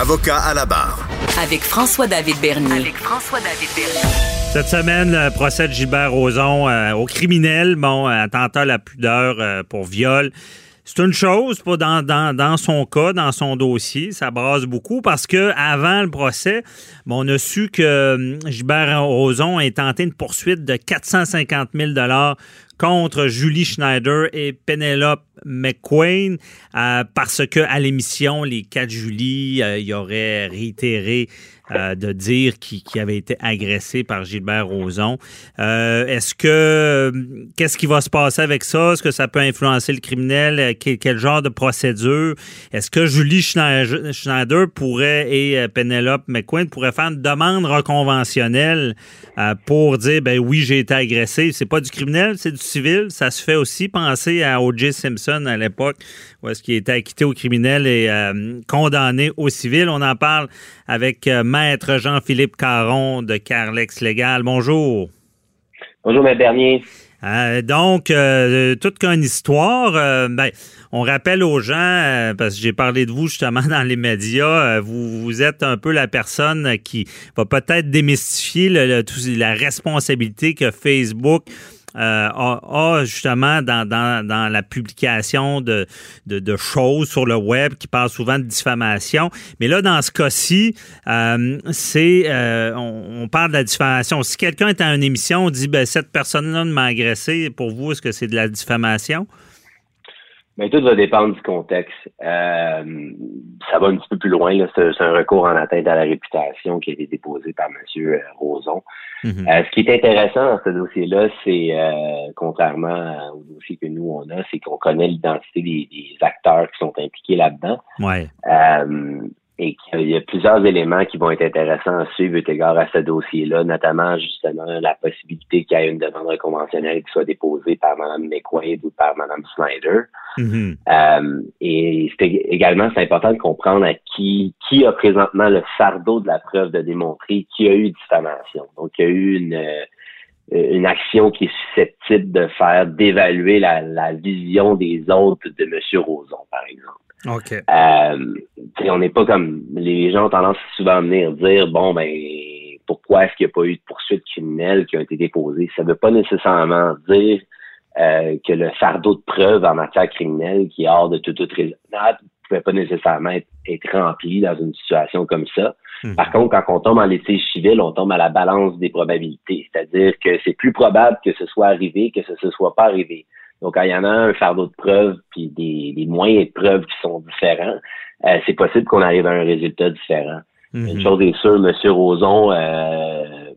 Avocat à la barre. Avec François-David Bernier. Avec François-David Bernier. Cette semaine, le procès de Gilbert Rozon euh, au criminel, bon, attentat à la pudeur euh, pour viol. C'est une chose, pas dans, son cas, dans son dossier, ça brasse beaucoup parce que avant le procès, on a su que hum, Gilbert Rozon a tenté une poursuite de 450 000 contre Julie Schneider et Penelope McQueen euh, parce que à l'émission, les quatre Julie, euh, y aurait réitéré euh, de dire qu'il avait été agressé par Gilbert Rozon. Euh, est-ce que qu'est-ce qui va se passer avec ça? Est-ce que ça peut influencer le criminel? Euh, quel, genre de procédure? Est-ce que Julie Schneider pourrait et Penelope McQueen pourraient faire une demande reconventionnelle pour dire ben oui j'ai été agressé C'est pas du criminel, c'est du civil. Ça se fait aussi. Penser à O.J. Simpson à l'époque où est-ce qu'il était acquitté au criminel et condamné au civil. On en parle avec Maître Jean-Philippe Caron de Carlex Légal. Bonjour. Bonjour, M. Bernier. Euh, donc, euh, toute qu'une histoire. Euh, ben, on rappelle aux gens, euh, parce que j'ai parlé de vous justement dans les médias, euh, vous, vous êtes un peu la personne qui va peut-être démystifier le, le, la responsabilité que Facebook euh, a, justement dans, dans, dans, la publication de, de, choses sur le web qui parlent souvent de diffamation. Mais là, dans ce cas-ci, euh, c'est euh, on, on, parle de la diffamation. Si quelqu'un est à une émission, on dit ben, cette personne-là m'a agressé, pour vous, est-ce que c'est de la diffamation? Mais tout va dépendre du contexte. Euh, ça va un petit peu plus loin. C'est un recours en atteinte à la réputation qui a été déposé par M. Roson. Mm -hmm. euh, ce qui est intéressant dans ce dossier-là, c'est, euh, contrairement au dossier que nous, on a, c'est qu'on connaît l'identité des, des, acteurs qui sont impliqués là-dedans. Ouais. Euh, et qu'il y a plusieurs éléments qui vont être intéressants à suivre eu égard à ce dossier-là, notamment justement la possibilité qu'il y ait une demande conventionnelle qui soit déposée par Mme McQuaid ou par Mme Snyder. Mm -hmm. euh, et c'est également c'est important de comprendre à qui qui a présentement le fardeau de la preuve de démontrer qui a eu diffamation. Donc il y a eu une une action qui est susceptible de faire d'évaluer la, la vision des autres de M. Roson, par exemple. OK. Euh, on n'est pas comme les gens ont tendance souvent à venir dire bon ben pourquoi est-ce qu'il n'y a pas eu de poursuites criminelles qui ont été déposées? Ça ne veut pas nécessairement dire euh, que le fardeau de preuve en matière criminelle qui est hors de toute toute raisonnable ne pouvait pas nécessairement être, être, rempli dans une situation comme ça. Mmh. Par contre, quand on tombe en litige civil, on tombe à la balance des probabilités. C'est-à-dire que c'est plus probable que ce soit arrivé que ce ne soit pas arrivé. Donc, quand il y en a un fardeau de preuves puis des, des moyens de preuves qui sont différents, euh, c'est possible qu'on arrive à un résultat différent. Mhm. Mm -hmm. Une chose est sûre, M. Roson, euh,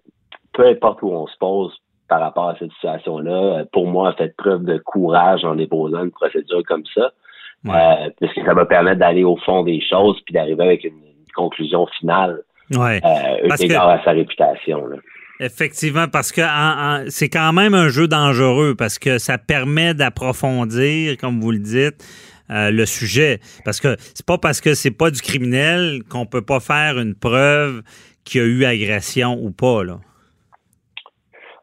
peu importe où on se pose par rapport à cette situation-là, pour moi, a fait preuve de courage en déposant une procédure comme ça, ouais. euh, parce que ça va permettre d'aller au fond des choses puis d'arriver avec une, une, conclusion finale ouais. euh, à sa réputation. Là. Effectivement, parce que c'est quand même un jeu dangereux parce que ça permet d'approfondir, comme vous le dites, euh, le sujet. Parce que c'est pas parce que c'est pas du criminel qu'on peut pas faire une preuve qu'il y a eu agression ou pas, là.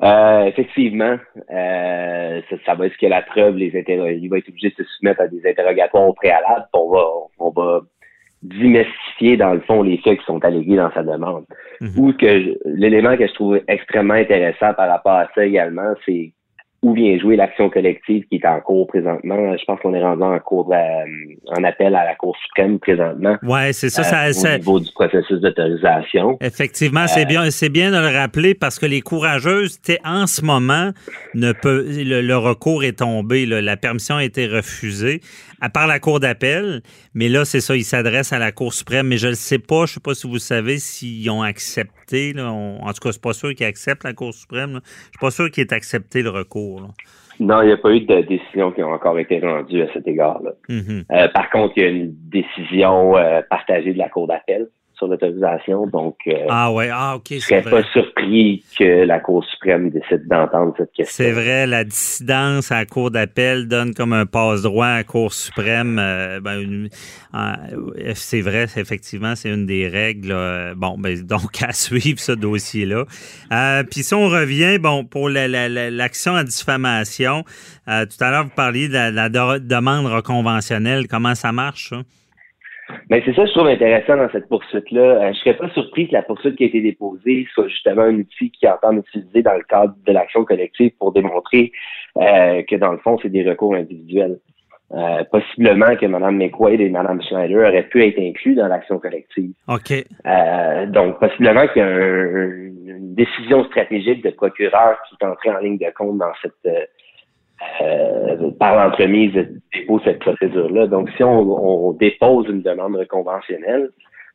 Euh, effectivement, euh, ça, ça, va être ce que la preuve, les il va être obligé de se soumettre à des interrogatoires au préalable, on va, on va démystifier dans le fond les faits qui sont allégués dans sa demande. Mhm. Mm -hmm. Ou que l'élément que je trouve extrêmement intéressant par rapport à ça également, c'est où vient jouer l'action collective qui est en cours présentement. Je pense qu'on est rendu en cours de la, en appel à la Cour suprême présentement. Ouais, c'est ça, euh, ça, au ça... niveau du processus d'autorisation. Effectivement, c'est bien, c'est bien de le rappeler parce que les courageuses, en ce moment, ne peut, le, le recours est tombé, là, la permission a été refusée à part la Cour d'appel, mais là, c'est ça, ils s'adressent à la Cour suprême, mais je ne sais pas, je ne sais pas si vous savez s'ils ont accepté, là, on, en tout cas, c'est pas sûr qu'ils acceptent la Cour suprême, là. je suis pas sûr qu'ils aient accepté le recours. Là. Non, il n'y a pas eu de décision qui ont encore été rendue à cet égard-là. Mhm. Euh, par contre, il y a une décision euh, partagée de la Cour d'appel sur l'autorisation. Donc, euh, Ah ouais, ah ok, je c'est vrai. pas que la Cour suprême décide d'entendre cette question. C'est vrai, la dissidence à la Cour d'appel donne comme un passe-droit à la Cour suprême. euh, ben, euh, c'est vrai, effectivement, c'est une des règles. là. Bon, ben, donc à suivre ce dossier-là. Euh, Puis si on revient, bon, pour la- la- la- l'action à diffamation, euh, tout à l'heure, vous parliez de la, la de- demande reconventionnelle. Comment ça marche, ça? Mais c'est ça que je trouve intéressant dans cette poursuite-là. Euh, je serais pas surpris que la poursuite qui a été déposée soit justement un outil qui entend utiliser dans le cadre de l'action collective pour démontrer euh, que dans le fond, c'est des recours individuels. Euh, possiblement que Mme McQuaid et Mme Schneider auraient pu être inclus dans l'action collective. OK. Euh, donc, possiblement qu'il y a un- une décision stratégique de procureur qui est entrée en ligne de compte dans cette euh, par l'entremise de dépôt cette procédure-là. Donc, si on, on dépose une demande conventionnelle,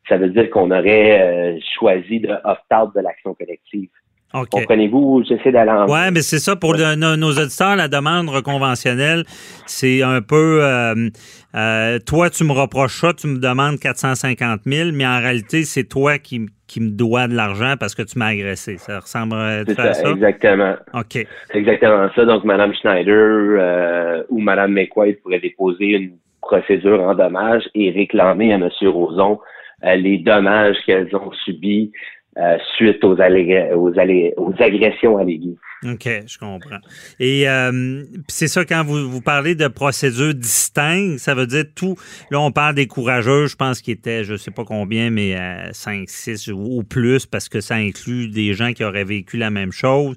ça veut dire qu'on aurait euh, choisi de opt-out de l'action collective. OK. Comprenez-vous j'essaie d'aller en Ouais, mais c'est ça pour le- nos, nos auditeurs, la demande reconventionnelle, c'est un peu euh, euh, toi tu me reproches ça, tu me demandes 450 000, mais en réalité c'est toi qui, qui me dois de l'argent parce que tu m'as agressé. Ça ressemble à ça, ça? exactement. OK. C'est exactement ça. Donc, Mme Schneider euh, ou Mme McQuaid pourraient déposer une procédure en dommages et réclamer à M. Roson euh, les dommages qu'elles ont subis euh, suite aux, allég- aux, allé- aux agressions alléguées. OK, je comprends. Et euh, c'est ça, quand vous, vous parlez de procédures distinctes, ça veut dire tout. Là, on parle des courageux, je pense qu'ils étaient, je sais pas combien, mais euh, 5, 6 ou plus, parce que ça inclut des gens qui auraient vécu la même chose.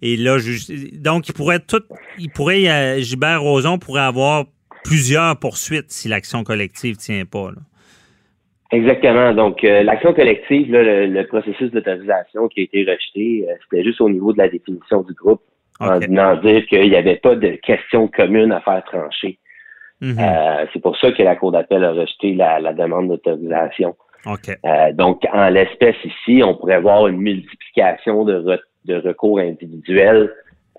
Et là, ju- donc, il pourrait tout, il pourrait, euh, Gilbert Rozon pourrait avoir plusieurs poursuites si l'action collective tient pas. là. Exactement. Donc, euh, l'action collective, là, le, le processus d'autorisation qui a été rejeté, euh, c'était juste au niveau de la définition du groupe, en venant dire qu'il n'y avait pas de questions communes à faire trancher. Mhm. Euh, c'est pour ça que la Cour d'appel a rejeté la, la demande d'autorisation. OK. Euh, donc, en l'espèce ici, on pourrait voir une multiplication de, re- de recours individuels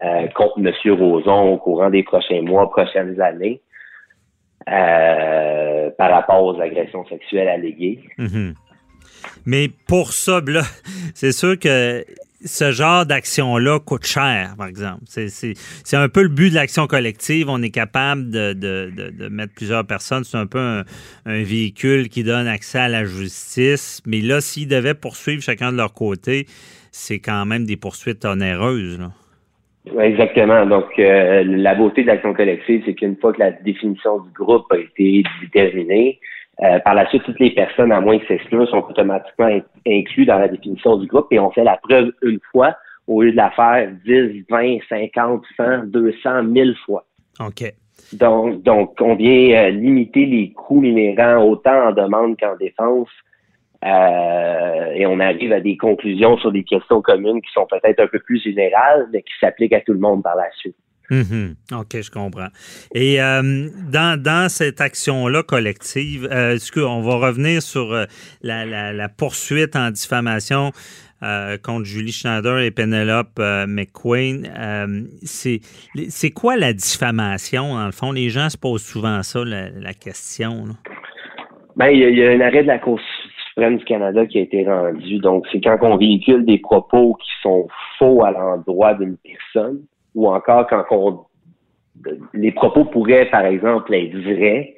euh, contre M. Roson au courant des prochains mois, prochaines années, euh, par rapport aux agressions sexuelles alléguées. Mhm. Mais pour ça, là, c'est sûr que ce genre d'action-là coûte cher, par exemple. C'est- un peu le but de l'action collective. On est capable de, mettre plusieurs personnes. C'est un peu un, véhicule qui donne accès à la justice. Mais là, s'ils devaient poursuivre chacun de leur côté, c'est quand même des poursuites onéreuses. Exactement. Donc, euh, la beauté de l'action collective, c'est qu'une fois que la définition du groupe a été déterminée, euh, par la suite, toutes les personnes, à moins que s'excluent, sont automatiquement in- inclus dans la définition du groupe et on fait la preuve une fois au lieu de la faire 10, 20, 50, 100, 200, 1000 fois. OK. Donc, donc on vient euh, limiter les coûts inhérents autant en demande qu'en défense. Euh, et on arrive à des conclusions sur des questions communes qui sont peut-être un peu plus générales, mais qui s'appliquent à tout le monde par la suite. Mhm. OK, je comprends. Et euh, dans, dans cette action-là collective, euh, est-ce qu'on va revenir sur euh, la, la- la poursuite en diffamation euh, contre Julie Schneider et Penelope euh, McQueen? Euh, c'est c'est quoi la diffamation, dans le fond? Les gens se posent souvent ça, la, la question. là. Ben, il y, a, il y a un arrêt de la Cour suprême du Canada qui a été rendu. Donc, c'est quand on véhicule des propos qui sont faux à l'endroit d'une personne, ou encore quand on les propos pourraient, par exemple, être vrais,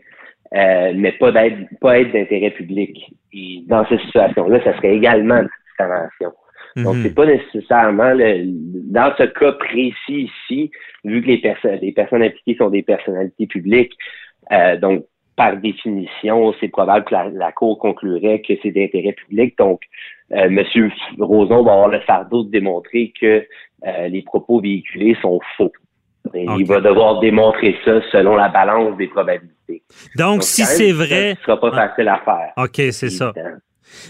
euh, mais pas d'être pas être d'intérêt public. Et dans cette situation-là, ça serait également une diffamation. Donc, Mhm. c'est pas nécessairement le, dans ce cas précis ici, vu que les personnes les personnes impliquées sont des personnalités publiques, euh, donc par définition, c'est probable que la, la Cour conclurait que c'est d'intérêt public. Donc, euh, M. Roson va avoir le fardeau de démontrer que euh, les propos véhiculés sont faux. Et. Il va devoir démontrer ça selon la balance des probabilités. Donc, Donc, si c'est vrai... Ce sera pas facile à faire. OK, c'est ça.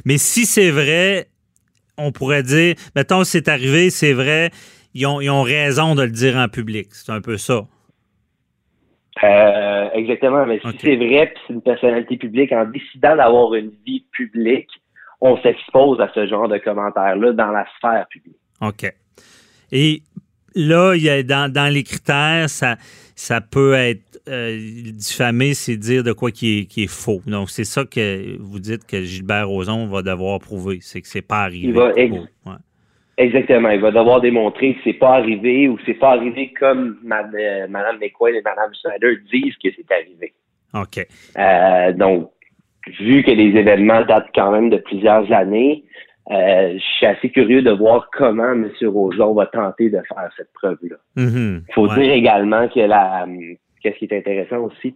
Mais si c'est vrai, on pourrait dire, mettons, c'est arrivé, c'est vrai, ils ont, ils ont raison de le dire en public. C'est un peu ça. Euh, exactement. Mais si c'est vrai, puis c'est une personnalité publique, en décidant d'avoir une vie publique, on s'expose à ce genre de commentaires-là dans la sphère publique. OK. Et là, il y a dans, dans les critères, ça, ça peut être euh, diffamé, c'est dire de quoi qui est, qui est faux. Donc, c'est ça que vous dites que Gilbert Rozon va devoir prouver, c'est que c'est pas arrivé. Il va ex- Ouais. Exactement. Il va devoir démontrer que c'est pas arrivé ou que c'est pas arrivé comme ma- euh, Mme McQuaid et Mme Schneider disent que c'est arrivé. OK. Euh, donc, vu que les événements datent quand même de plusieurs années, euh, je suis assez curieux de voir comment M. Roson va tenter de faire cette preuve-là. Il faut Ouais. dire également que la qu'est-ce qui est intéressant aussi,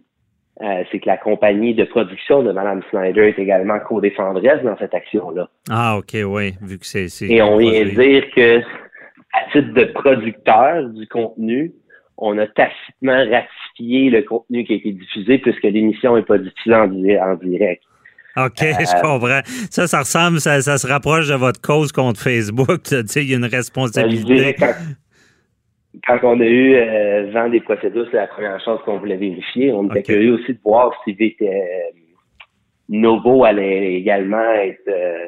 euh, c'est que la compagnie de production de Mme Snyder est également co-défendresse dans cette action-là. Ah, OK, oui, vu que c'est. Et on vient dire que, à titre de producteur du contenu, on a tacitement ratifié le contenu qui a été diffusé puisque l'émission n'est pas diffusée en, di- en direct. OK, Euh, je comprends. Ça, ça ressemble, ça, ça se rapproche de votre cause contre Facebook. Tu sais, il y a une responsabilité. Quand, on a eu euh, vent des procédures, c'est la première chose qu'on voulait vérifier. On était curieux aussi de voir si euh, Novo allait également être, euh,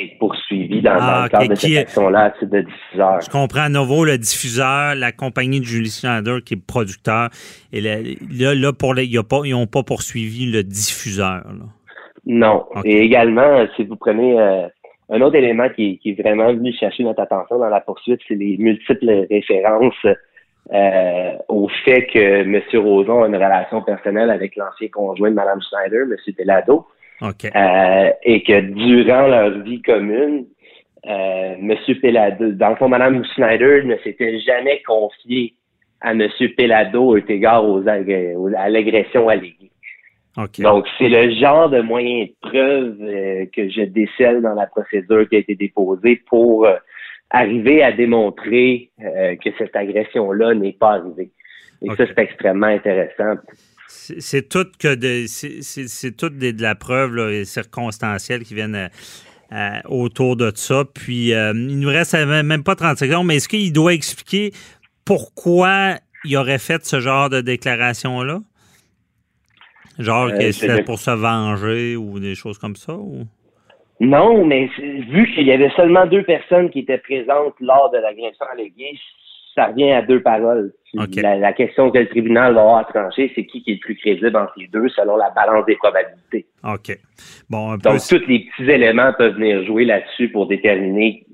être poursuivi dans, Ah, dans le cadre ok. de Qui cette action-là de diffuseur. Je comprends à nouveau le diffuseur, la compagnie de Julie Schneider qui est producteur. Et là, là, là, pour les, il y a pas, ils n'ont pas poursuivi le diffuseur. là. Non. Et également, si vous prenez euh, un autre élément qui, qui est vraiment venu chercher notre attention dans la poursuite, c'est les multiples références euh, au fait que M. Roson a une relation personnelle avec l'ancien conjoint de Mme Schneider, M. Delado, OK. euh, et que durant leur vie commune, euh, M. Pelado, dans le fond, Mme Schneider ne s'était jamais confiée à M. Pelado au égard aux- à l'agression alléguée. Donc, c'est le genre de moyen de preuve euh, que je décèle dans la procédure qui a été déposée pour euh, arriver à démontrer euh, que cette agression-là n'est pas arrivée. Et ça, c'est extrêmement intéressant. C'est tout que de, c'est- c'est c'est tout des- de la preuve là, circonstancielle qui viennent autour de ça. Puis il nous reste même pas 30 secondes, mais est-ce qu'il doit expliquer pourquoi il aurait fait ce genre de déclaration-là? Genre Euh, que c'était pour se venger ou des choses comme ça? Ou? Non, mais vu qu'il y avait seulement deux personnes qui étaient présentes lors de l'agression alléguée, ça revient à deux paroles. La, la question que le tribunal va avoir à trancher, c'est qui qui est le plus crédible entre les deux selon la balance des probabilités. OK. Bon, un peu. Donc, tous les petits éléments peuvent venir jouer là-dessus pour déterminer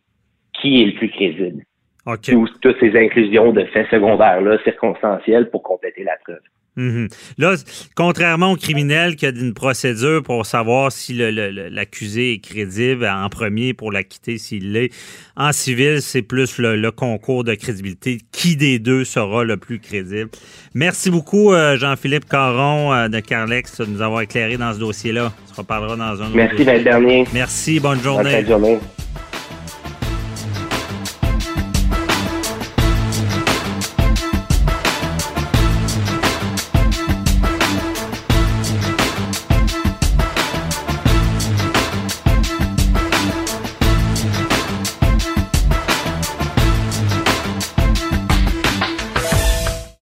qui est le plus crédible. OK. Tous- toutes ces inclusions de faits secondaires-là, circonstanciels, pour compléter la preuve. Mhm. Là, contrairement au criminel qui a une procédure pour savoir si l'accusé est crédible en premier pour l'acquitter s'il l'est, en civil, c'est plus le, le concours de crédibilité. Qui des deux sera le plus crédible? Merci beaucoup, euh, Jean-Philippe Caron euh, de Carlex, de nous avoir éclairé dans ce dossier-là. On se reparlera dans un autre Merci dossier. d'être dernier. Merci, bonne Bonne journée. de journée.